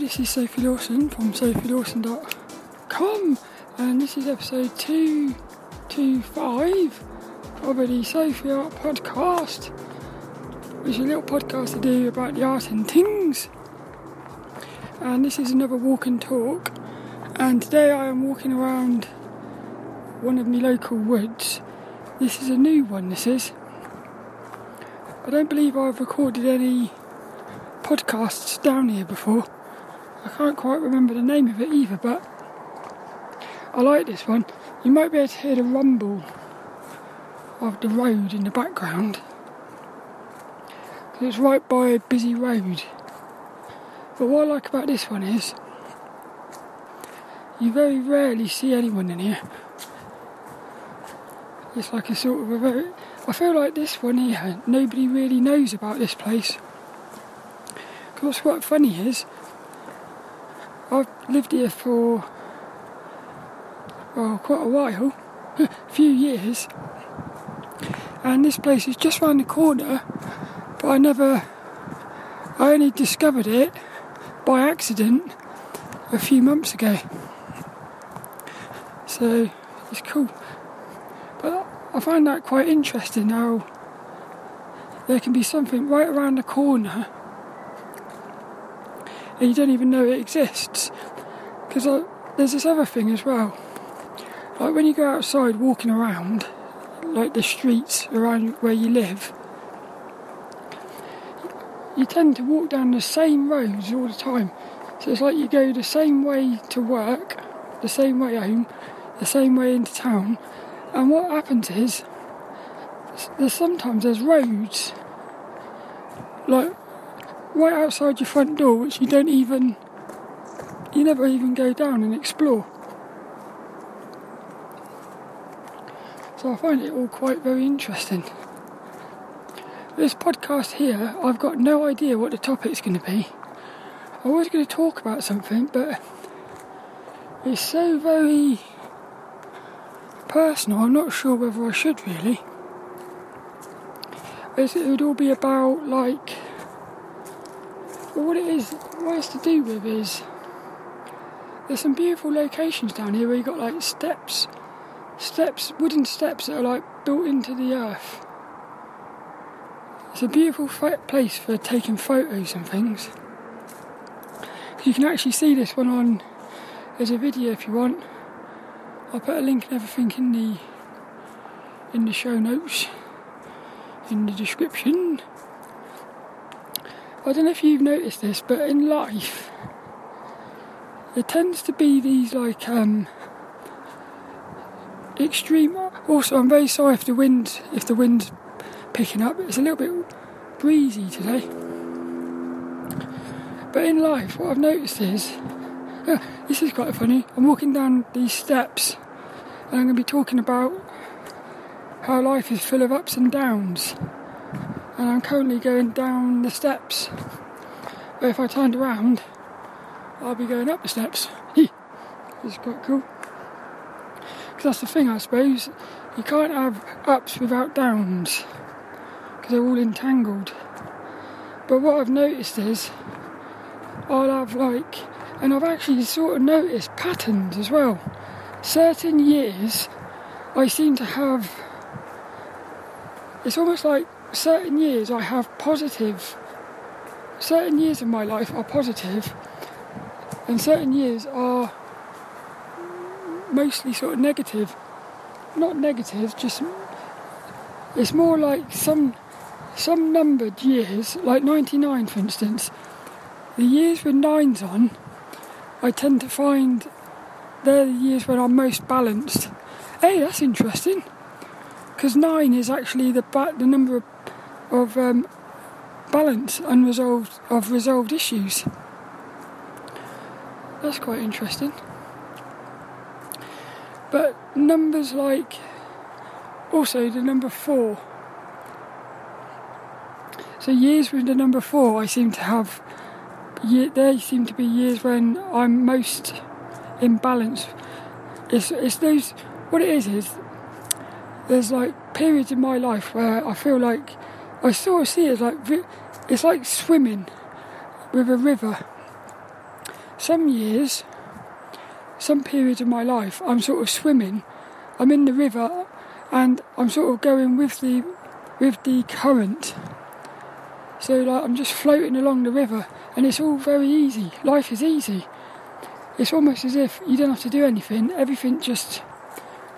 this is Sophie Lawson from sophielawson.com, and this is episode 225 of the Sophie Art Podcast, which is a little podcast to do about the art and things. And this is another walk and talk, and today I am walking around one of my local woods. This is a new one, this is. I don't believe I've recorded any podcasts down here before. I can't quite remember the name of it either, but I like this one. You might be able to hear the rumble of the road in the background. It's right by a busy road. But what I like about this one is you very rarely see anyone in here. It's like a sort of a very. I feel like this one here, nobody really knows about this place. What's quite funny is, I've lived here for well quite a while, a few years, and this place is just round the corner, but I never, I only discovered it by accident a few months ago. So it's cool, but I find that quite interesting how there can be something right around the corner and you don't even know it exists. Because there's this other thing as well. Like when you go outside walking around, like the streets around where you live, you tend to walk down the same roads all the time. So it's like you go the same way to work, the same way home, the same way into town. And what happens is, there's sometimes there's roads like right outside your front door, which you don't even, you never even go down and explore. So I find it all quite very interesting. This podcast here, I've got no idea what the topic's going to be. I was going to talk about something, but it's so very personal, I'm not sure whether I should really. It would all be about like but what it is, what it's to do with is there's some beautiful locations down here where you've got like steps, steps, wooden steps that are like built into the earth. It's a beautiful place for taking photos and things. You can actually see this one on as a video if you want. I'll put a link and everything in the in the show notes in the description. I don't know if you've noticed this, but in life, there tends to be these like um, extreme. Also, I'm very sorry if the wind if the wind's picking up. It's a little bit breezy today. But in life, what I've noticed is uh, this is quite funny. I'm walking down these steps, and I'm going to be talking about how life is full of ups and downs and I'm currently going down the steps. But if I turned around, I'll be going up the steps. it's quite cool. Because that's the thing, I suppose. You can't have ups without downs because they're all entangled. But what I've noticed is I'll have like, and I've actually sort of noticed patterns as well. Certain years I seem to have, it's almost like certain years I have positive, certain years of my life are positive, and certain years are mostly sort of negative. Not negative, just it's more like some some numbered years, like 99 for instance. The years with nines on, I tend to find they're the years when I'm most balanced. Hey, that's interesting because nine is actually the the number of of um, balance unresolved of resolved issues. That's quite interesting. But numbers like also the number four. So years with the number four, I seem to have. They seem to be years when I'm most in balance. It's it's those. What it is is there's like periods in my life where I feel like I sort of see it like it's like swimming with a river. some years, some periods of my life, I'm sort of swimming. I'm in the river, and I'm sort of going with the with the current. So like I'm just floating along the river, and it's all very easy. Life is easy. It's almost as if you don't have to do anything. Everything just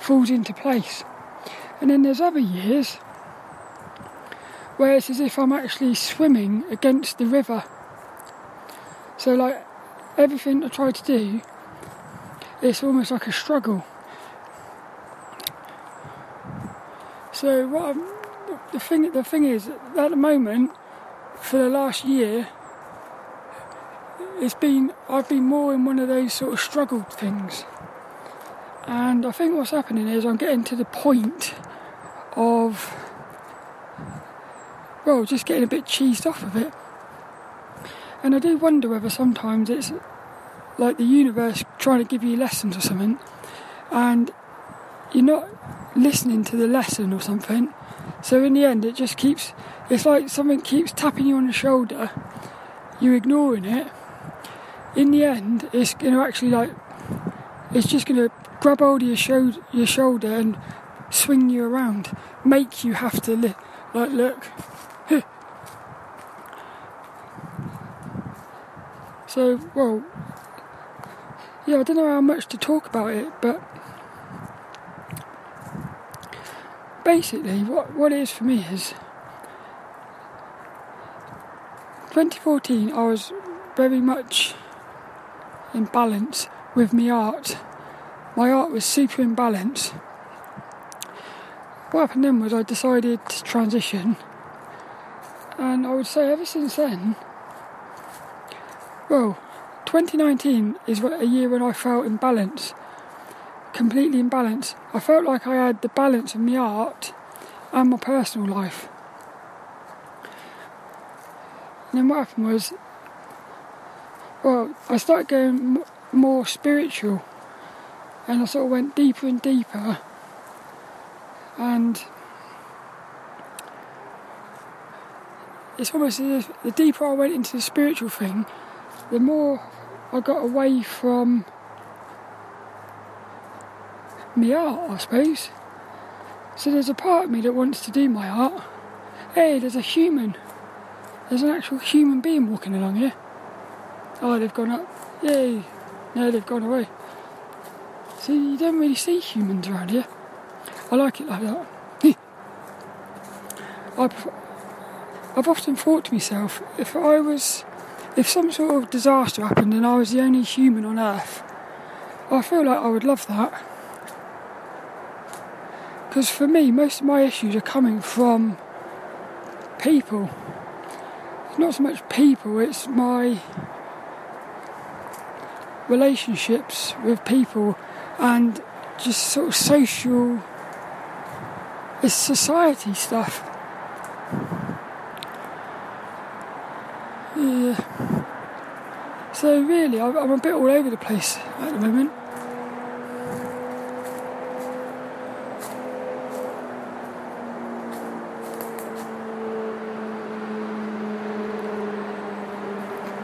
falls into place. And then there's other years where it's as if I'm actually swimming against the river. So, like, everything I try to do, it's almost like a struggle. So, what I'm, the thing, the thing is, at the moment, for the last year, it's been I've been more in one of those sort of struggled things. And I think what's happening is I'm getting to the point of well, just getting a bit cheesed off of it. And I do wonder whether sometimes it's like the universe trying to give you lessons or something, and you're not listening to the lesson or something. So in the end, it just keeps. It's like something keeps tapping you on the shoulder. You're ignoring it. In the end, it's going to actually like. It's just going to grab hold of your, sho- your shoulder and swing you around, make you have to li- like look. so well, yeah, I don't know how much to talk about it, but basically, what what it is for me is 2014. I was very much in balance with my art. My art was super in balance what happened then was I decided to transition, and I would say ever since then, well, 2019 is a year when I felt in balance, completely in balance. I felt like I had the balance of my art and my personal life. And then what happened was, well, I started going more spiritual, and I sort of went deeper and deeper and it's almost as if the deeper I went into the spiritual thing, the more I got away from my art, I suppose. So there's a part of me that wants to do my art. Hey, there's a human. There's an actual human being walking along here. Oh, they've gone up. Yay. No, they've gone away. See, you don't really see humans around here. I like it like that. I've, I've often thought to myself, if I was, if some sort of disaster happened and I was the only human on Earth, I feel like I would love that. Because for me, most of my issues are coming from people. It's not so much people, it's my relationships with people and just sort of social it's society stuff. Yeah. So really, I'm a bit all over the place at the moment.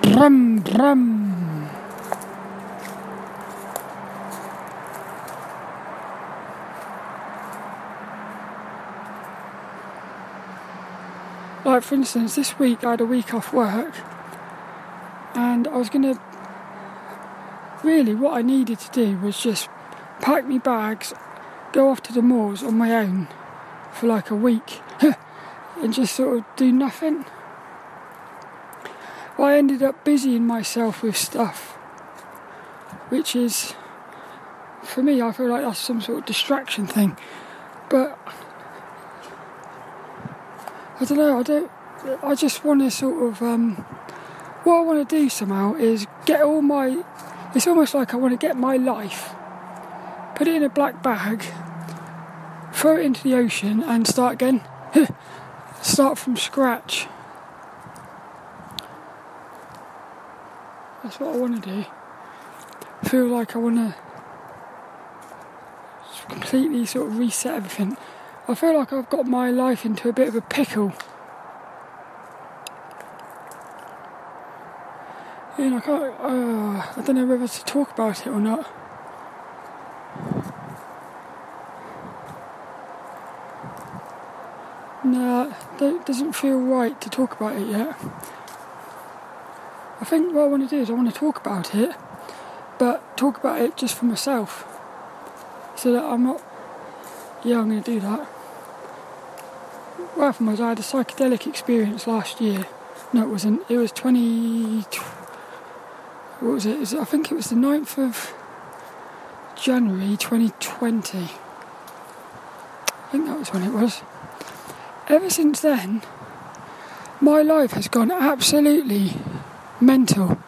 Drum, drum. Like, for instance, this week I had a week off work and I was going to. Really, what I needed to do was just pack my bags, go off to the moors on my own for like a week and just sort of do nothing. Well, I ended up busying myself with stuff, which is, for me, I feel like that's some sort of distraction thing. But I don't know. I don't. I just want to sort of. Um, what I want to do somehow is get all my. It's almost like I want to get my life, put it in a black bag, throw it into the ocean, and start again. start from scratch. That's what I want to do. Feel like I want to completely sort of reset everything. I feel like I've got my life into a bit of a pickle. Know, I can't. Uh, I don't know whether to talk about it or not. No, it doesn't feel right to talk about it yet. I think what I want to do is I want to talk about it, but talk about it just for myself, so that I'm not. Yeah, I'm going to do that. Happened was I had a psychedelic experience last year. No, it wasn't. It was 20. What was it? I think it was the 9th of January 2020. I think that was when it was. Ever since then, my life has gone absolutely mental.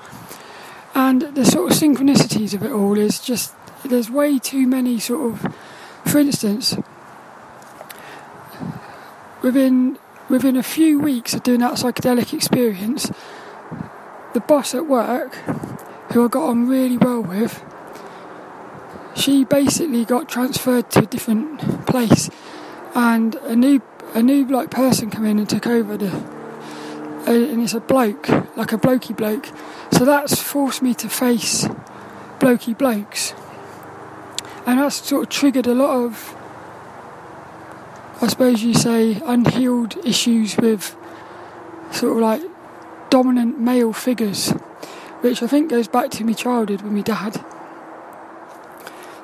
And the sort of synchronicities of it all is just, there's way too many sort of, for instance, within within a few weeks of doing that psychedelic experience, the boss at work, who I got on really well with, she basically got transferred to a different place, and a new a new like person came in and took over the, and it's a bloke, like a blokey bloke. So that's forced me to face blokey blokes, and that's sort of triggered a lot of I suppose you say unhealed issues with sort of like dominant male figures, which I think goes back to my childhood with my dad.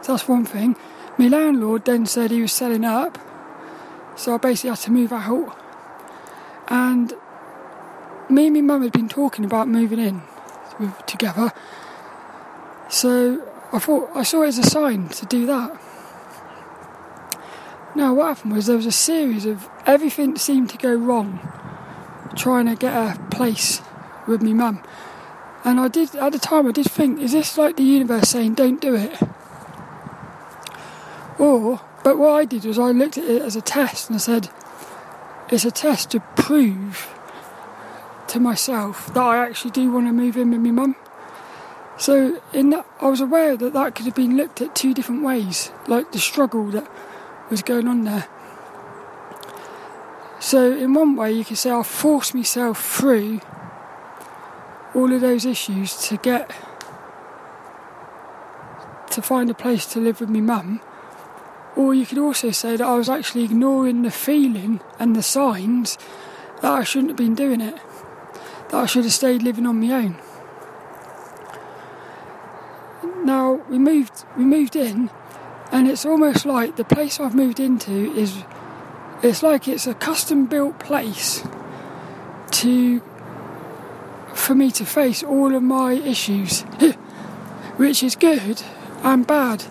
So that's one thing. My landlord then said he was selling up, so I basically had to move out. And me and my mum had been talking about moving in together, so I thought I saw it as a sign to do that. Now, what happened was there was a series of everything seemed to go wrong trying to get a place with me mum. And I did, at the time, I did think, is this like the universe saying, don't do it? Or, but what I did was I looked at it as a test and I said, it's a test to prove to myself that I actually do want to move in with my mum. So, in that, I was aware that that could have been looked at two different ways, like the struggle that was going on there. So, in one way, you could say I forced myself through all of those issues to get to find a place to live with my mum. Or you could also say that I was actually ignoring the feeling and the signs that I shouldn't have been doing it, that I should have stayed living on my own. Now we moved we moved in and it's almost like the place I've moved into is it's like it's a custom built place to for me to face all of my issues which is good and bad.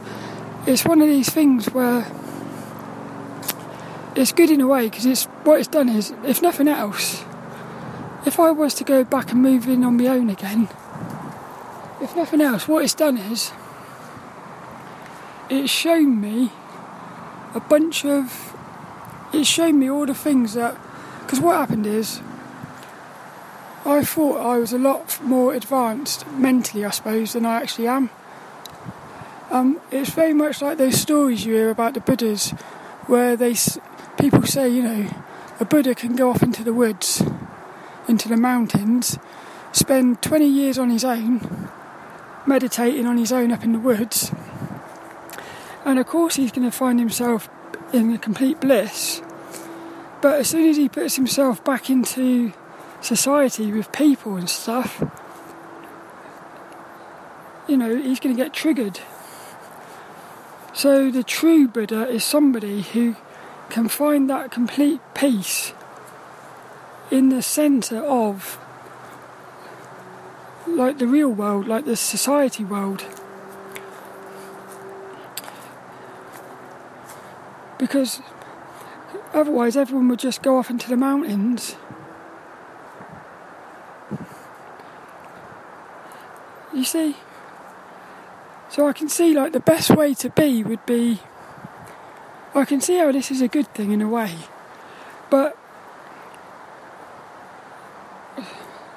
It's one of these things where it's good in a way because it's what it's done is if nothing else if I was to go back and move in on my own again if nothing else what it's done is it's shown me a bunch of. It's shown me all the things that. Because what happened is. I thought I was a lot more advanced mentally, I suppose, than I actually am. Um, it's very much like those stories you hear about the Buddhas, where they people say, you know, a Buddha can go off into the woods, into the mountains, spend 20 years on his own, meditating on his own up in the woods, and of course, he's going to find himself in a complete bliss. But as soon as he puts himself back into society with people and stuff, you know, he's going to get triggered. So the true Buddha is somebody who can find that complete peace in the centre of like the real world, like the society world. Because otherwise everyone would just go off into the mountains. You see? So I can see like the best way to be would be. I can see how this is a good thing in a way, but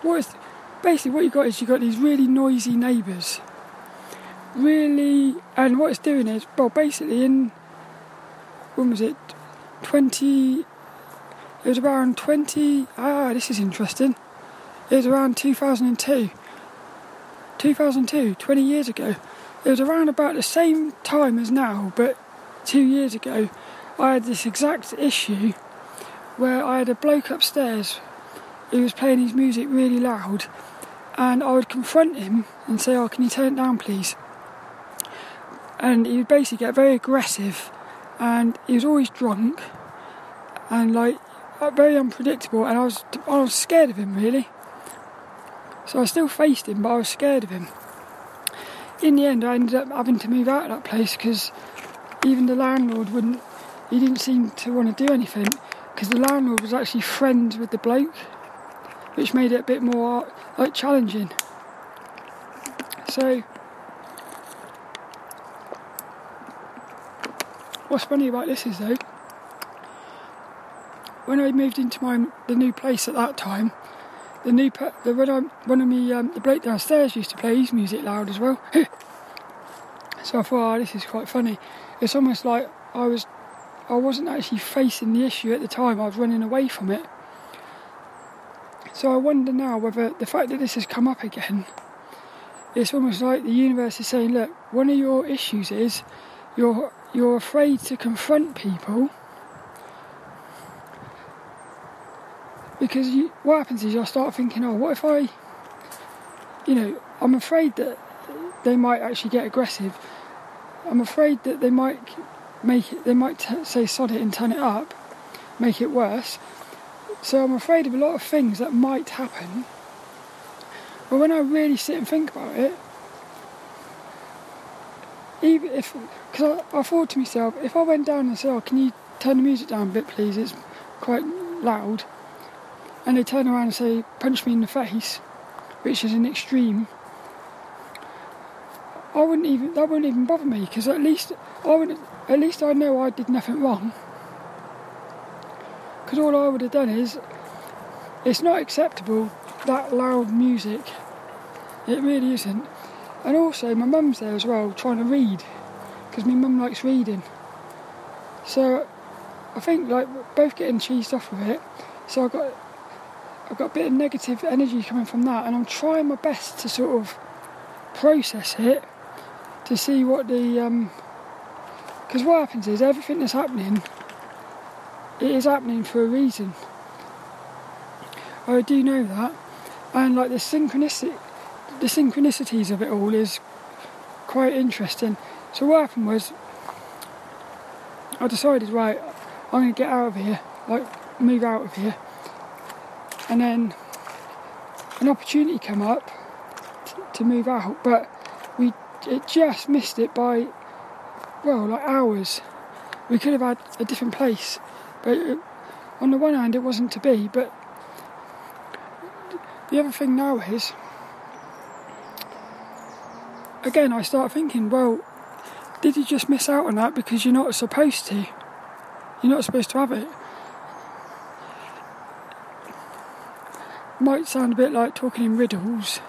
what is basically what you got is you got these really noisy neighbours. Really, and what it's doing is well, basically in when was it? 20. It was around 20. Ah, this is interesting. It was around 2002. 2002, 20 years ago. It was around about the same time as now, but two years ago, I had this exact issue where I had a bloke upstairs who was playing his music really loud, and I would confront him and say, Oh, can you turn it down, please? And he would basically get very aggressive, and he was always drunk, and like uh, very unpredictable, and I was I was scared of him really. So I still faced him, but I was scared of him. In the end, I ended up having to move out of that place because even the landlord wouldn't. He didn't seem to want to do anything because the landlord was actually friends with the bloke, which made it a bit more like challenging. So, what's funny about this is though, when I moved into my the new place at that time, the new the when I, one of me um, the bloke downstairs used to play his music loud as well. so I thought, oh, this is quite funny. It's almost like I was I wasn't actually facing the issue at the time. I was running away from it. So I wonder now whether the fact that this has come up again, it's almost like the universe is saying, look, one of your issues is you're you're afraid to confront people because you, what happens is you'll start thinking, oh, what if I, you know, I'm afraid that they might actually get aggressive. I'm afraid that they might make it, they might t- say sod it and turn it up, make it worse. So I'm afraid of a lot of things that might happen. But when I really sit and think about it, even if, because I, I thought to myself, if I went down and said, oh, can you turn the music down a bit, please? It's quite loud and they turn around and say, punch me in the face, which is an extreme, I wouldn't even, that wouldn't even bother me because at least I would, at least I know I did nothing wrong. Because all I would have done is, it's not acceptable that loud music. It really isn't. And also, my mum's there as well, trying to read, because my mum likes reading. So, I think like both getting cheesed off with it. So I got I've got a bit of negative energy coming from that, and I'm trying my best to sort of process it to see what the. Because um, what happens is everything that's happening, it is happening for a reason. I do know that, and like the synchronicity, the synchronicities of it all is quite interesting. So what happened was, I decided right, I'm going to get out of here, like move out of here and then an opportunity came up t- to move out, but we it just missed it by well, like hours. We could have had a different place, but it, on the one hand, it wasn't to be. But the other thing now is, again, I start thinking, well, did you just miss out on that because you're not supposed to? You're not supposed to have it. might sound a bit like talking in riddles,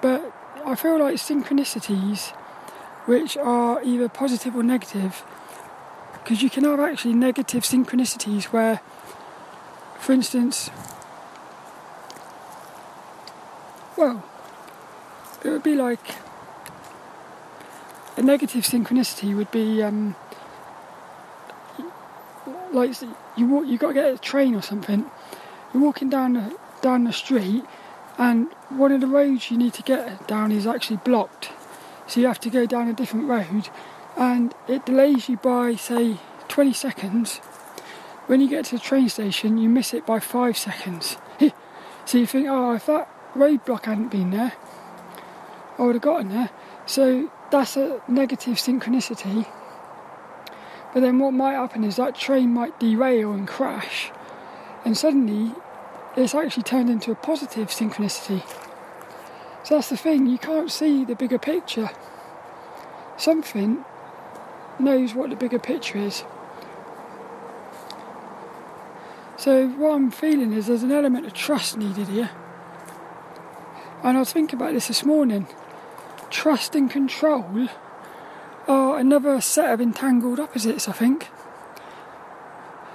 but I feel like synchronicities, which are either positive or negative, because you can have actually negative synchronicities where, for instance, well, it would be like a negative synchronicity would be. Um, like you walk, you got to get a train or something. You're walking down the, down the street, and one of the roads you need to get down is actually blocked, so you have to go down a different road, and it delays you by say 20 seconds. When you get to the train station, you miss it by five seconds. so you think, oh, if that roadblock hadn't been there, I would have gotten there. So that's a negative synchronicity but then what might happen is that train might derail and crash, and suddenly it's actually turned into a positive synchronicity. So that's the thing, you can't see the bigger picture. Something knows what the bigger picture is. So what I'm feeling is there's an element of trust needed here. And I was thinking about this this morning. Trust and control are another set of entangled opposites, I think.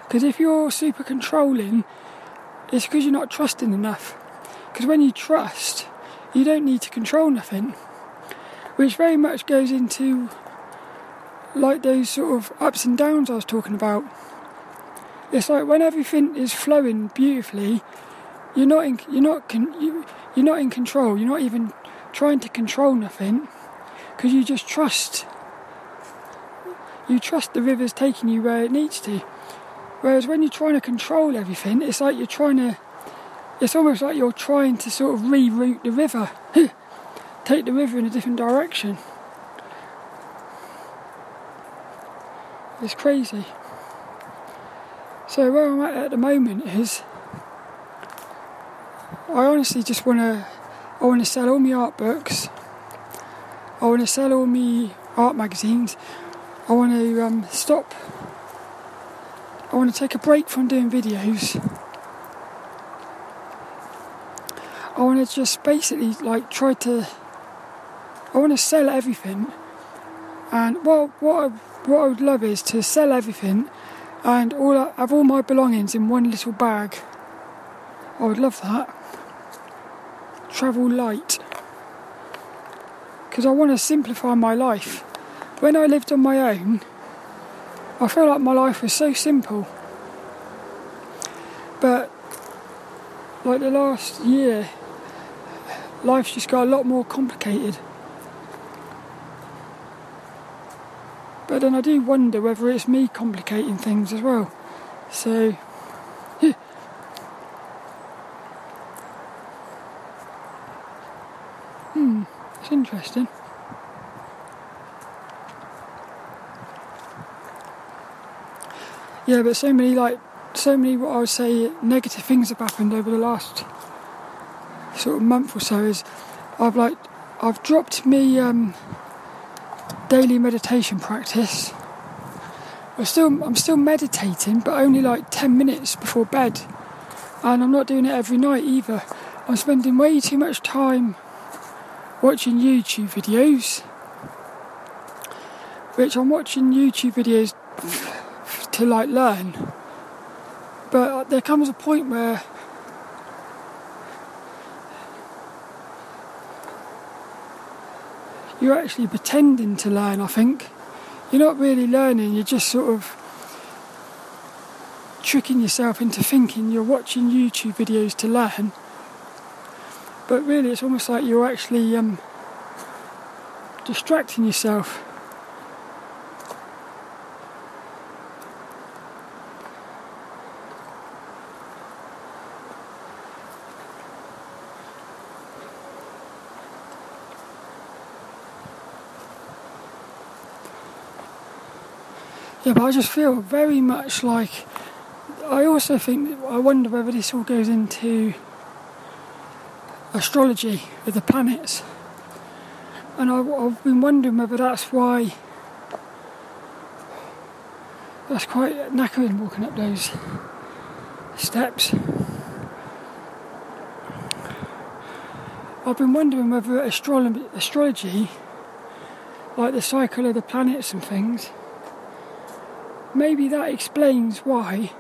Because if you're super controlling it's because you're not trusting enough. Because when you trust, you don't need to control nothing, which very much goes into like those sort of ups and downs I was talking about. It's like when everything is flowing beautifully, you're not in, you're not con, you, you're not in control. You're not even trying to control nothing because you just trust. You trust the river's taking you where it needs to. Whereas when you're trying to control everything, it's like you're trying to. It's almost like you're trying to sort of reroute the river, take the river in a different direction. It's crazy. So where I'm at at the moment is, I honestly just want to, I want to sell all my art books. I want to sell all my art magazines. I want to um, stop. I want to take a break from doing videos. I want to just basically like try to. I want to sell everything, and well, what I, what I would love is to sell everything, and all have all my belongings in one little bag. I would love that. Travel light because I want to simplify my life. When I lived on my own, I felt like my life was so simple. But like the last year, life's just got a lot more complicated. But then I do wonder whether it's me complicating things as well. So, yeah. Hmm. It's interesting. Yeah, but so many like so many what I would say negative things have happened over the last sort of month or so is I've like I've dropped me um, daily meditation practice. I'm still I'm still meditating, but only like ten minutes before bed, and I'm not doing it every night either. I'm spending way too much time watching YouTube videos, which I'm watching YouTube videos to like learn. But there comes a point where you're actually pretending to learn, I think. You're not really learning, you're just sort of tricking yourself into thinking you're watching YouTube videos to learn but really it's almost like you're actually um, distracting yourself. Yeah, but I just feel very much like I also think I wonder whether this all goes into astrology with the planets. And I, have been wondering whether that's why that's quite knackering walking up those steps. I've been wondering whether astrology, astrology, like the cycle of the planets and things, maybe that explains why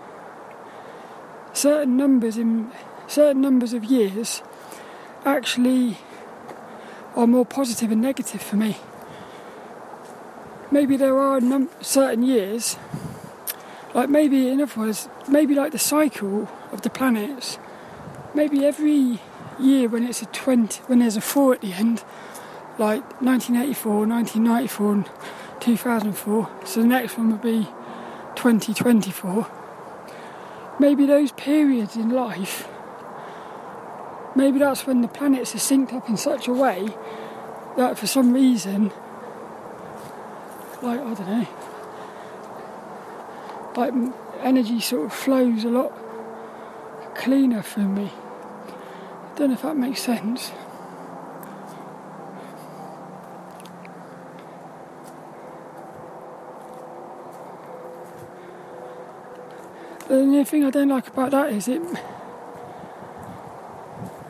certain numbers in certain numbers of years actually are more positive and negative for me. Maybe there are num- certain years, like maybe in other words, maybe like the cycle of the planets. Maybe every year when it's a 20, when there's a four at the end, like 1984, 1994, and 2004. So the next one would be 2024. Maybe those periods in life maybe that's when the planets are synced up in such a way that for some reason, like, I don't know, like energy sort of flows a lot cleaner through me. I don't know if that makes sense. The only thing I don't like about that is it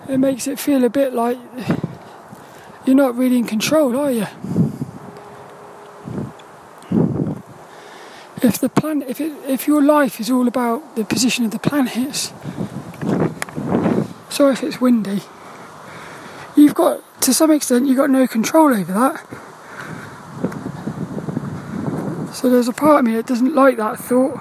it makes it feel a bit like you're not really in control, are you? If the planet, if it, if your life is all about the position of the planets, sorry if it's windy. You've got, to some extent, you've got no control over that. So there's a part of me that doesn't like that thought.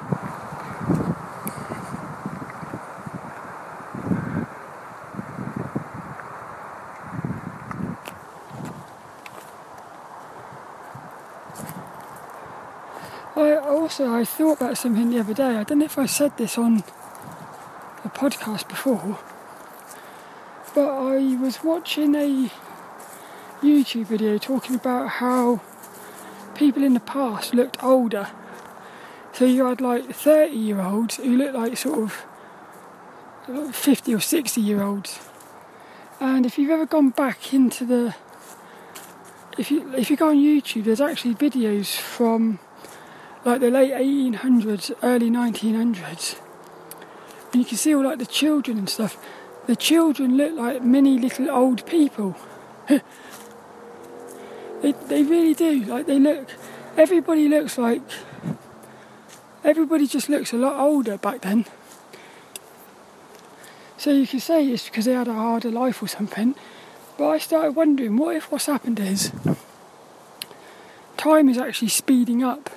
I also The other day. I don't know if I said this on a podcast before, but I was watching a YouTube video talking about how people in the past looked older. So you had like 30 year olds who looked like sort of 50 or 60 year olds. And if you've ever gone back into the if you if you go on YouTube, there's actually videos from like the late 1800s, early 1900s. And you can see all like the children and stuff. The children look like many little old people. they, they really do. Like they look, everybody looks like, everybody just looks a lot older back then. So you can say it's because they had a harder life or something. But I started wondering, what if what's happened is time is actually speeding up?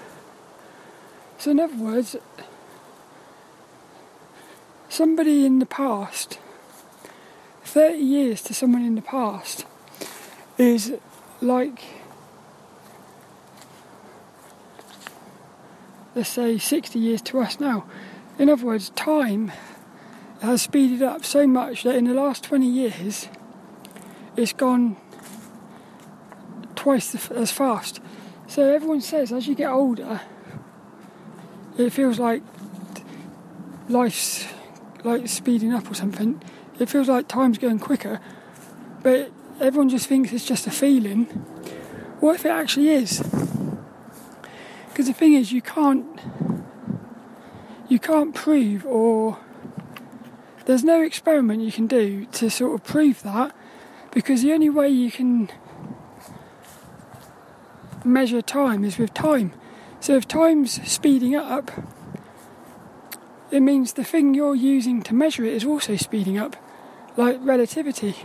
So, in other words, somebody in the past, 30 years to someone in the past, is like, let's say, 60 years to us now. In other words, time has speeded up so much that in the last 20 years, it's gone twice as fast. So everyone says as you get older, it feels like life's like speeding up or something. It feels like time's going quicker, but everyone just thinks it's just a feeling. What if it actually is? Because the thing is, you can't you can't prove or there's no experiment you can do to sort of prove that because the only way you can measure time is with time. So if time's speeding up, it means the thing you're using to measure it is also speeding up, like relativity.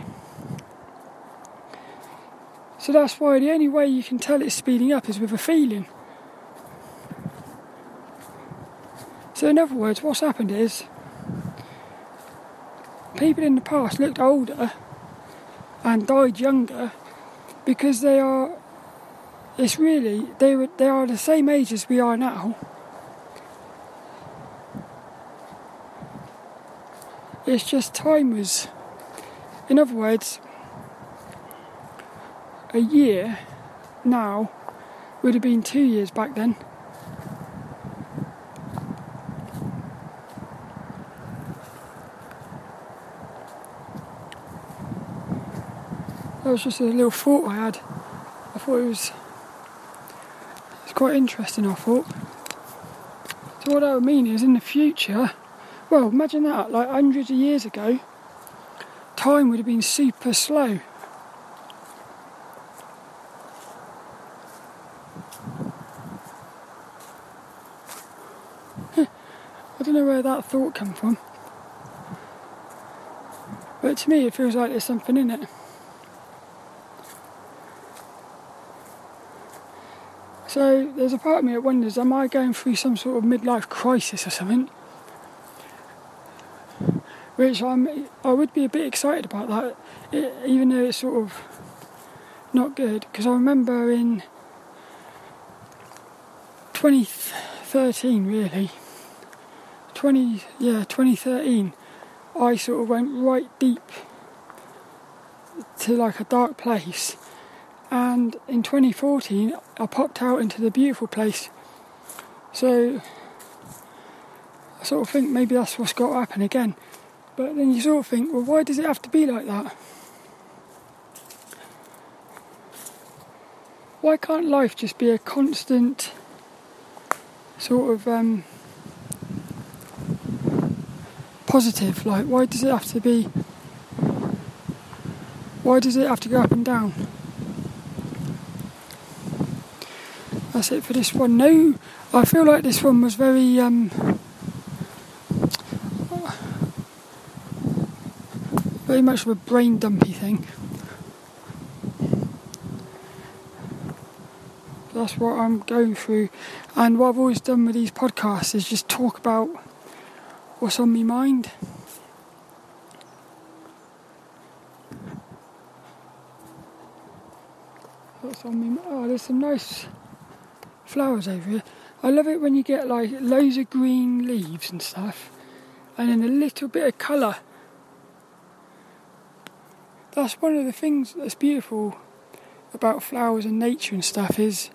So that's why the only way you can tell it's speeding up is with a feeling. So, in other words, what's happened is people in the past looked older and died younger because they are it's really they were they are the same age as we are now. It's just time was in other words a year now would have been two years back then. That was just a little thought I had. I thought it was quite interesting, I thought. So, what that would mean is in the future, well, imagine that, like hundreds of years ago, time would have been super slow. I don't know where that thought came from. But to me, it feels like there's something in it. So there's a part of me that wonders, am I going through some sort of midlife crisis or something? Which I'm, I would be a bit excited about that, it, even though it's sort of not good. Because I remember in 2013, really, 20 yeah 2013, I sort of went right deep to like a dark place and in 2014 I popped out into the beautiful place. So I sort of think maybe that's what's got to happen again. But then you sort of think, well, why does it have to be like that? Why can't life just be a constant sort of um, positive? Like, why does it have to be? Why does it have to go up and down? That's it for this one. No, I feel like this one was very. Um, very much of a brain dumpy thing. That's what I'm going through, and what I've always done with these podcasts is just talk about what's on my mind. What's on me? Oh, there's some nice flowers over here. I love it when you get like loads of green leaves and stuff, and then a little bit of colour. That's one of the things that's beautiful about flowers and nature and stuff is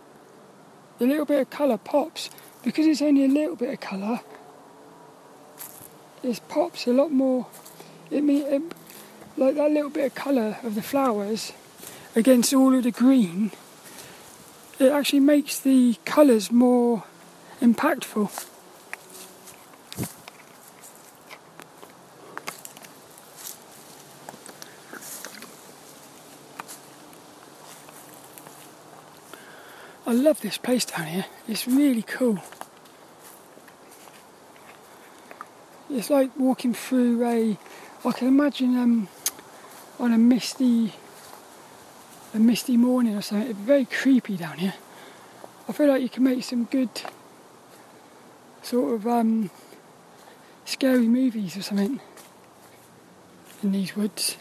the little bit of colour pops because it's only a little bit of colour. It pops a lot more. It mean it, like that little bit of colour of the flowers against all of the green. It actually makes the colours more impactful. I love this place down here. It's really cool. It's like walking through a. I can imagine um, on a misty, a misty morning or something. It's very creepy down here. I feel like you can make some good sort of um, scary movies or something in these woods.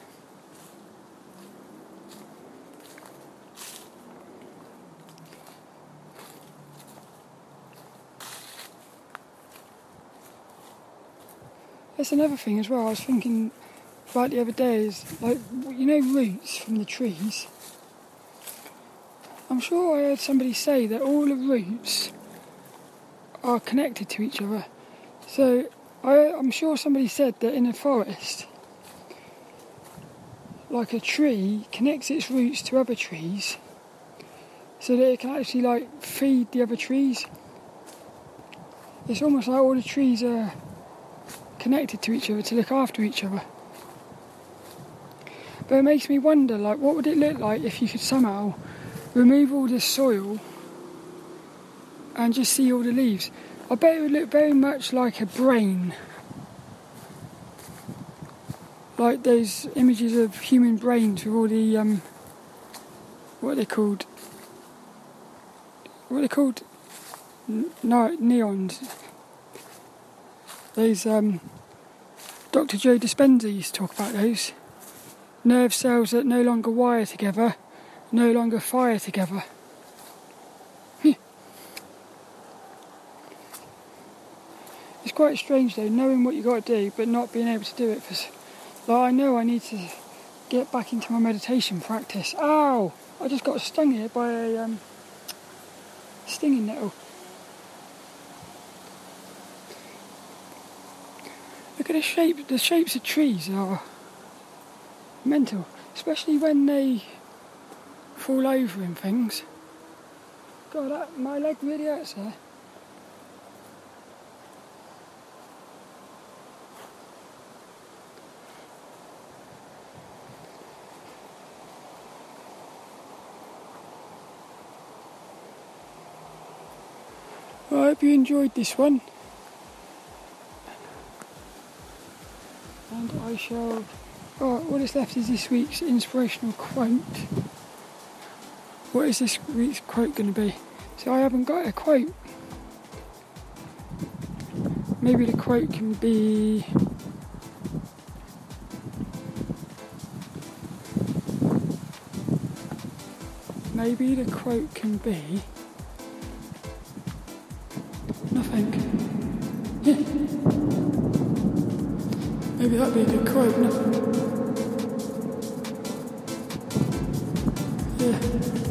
That's another thing as well. I was thinking about the other day is like you know roots from the trees. I'm sure I heard somebody say that all the roots are connected to each other. So I, I'm sure somebody said that in a forest, like a tree connects its roots to other trees so that it can actually like feed the other trees. It's almost like all the trees are connected to each other to look after each other. But it makes me wonder like what would it look like if you could somehow remove all the soil and just see all the leaves. I bet it would look very much like a brain. Like those images of human brains with all the um, what are they called? What are they called? No, neons. Those um, Dr. Joe Dispenza used to talk about those nerve cells that no longer wire together, no longer fire together. It's quite strange though, knowing what you got to do, but not being able to do it. Because like, I know I need to get back into my meditation practice. Ow! I just got stung here by a um, stinging nettle. Look at the shape. The shapes of trees are mental, especially when they fall over and things. God, my leg really hurts there. Well, I hope you enjoyed this one. And I shall. Oh, what is left is this week's inspirational quote. What is this week's quote going to be? So I haven't got a quote. Maybe the quote can be. Maybe the quote can be. Nothing. Yeah. Maybe that'd be a good quote, nothing. Yeah.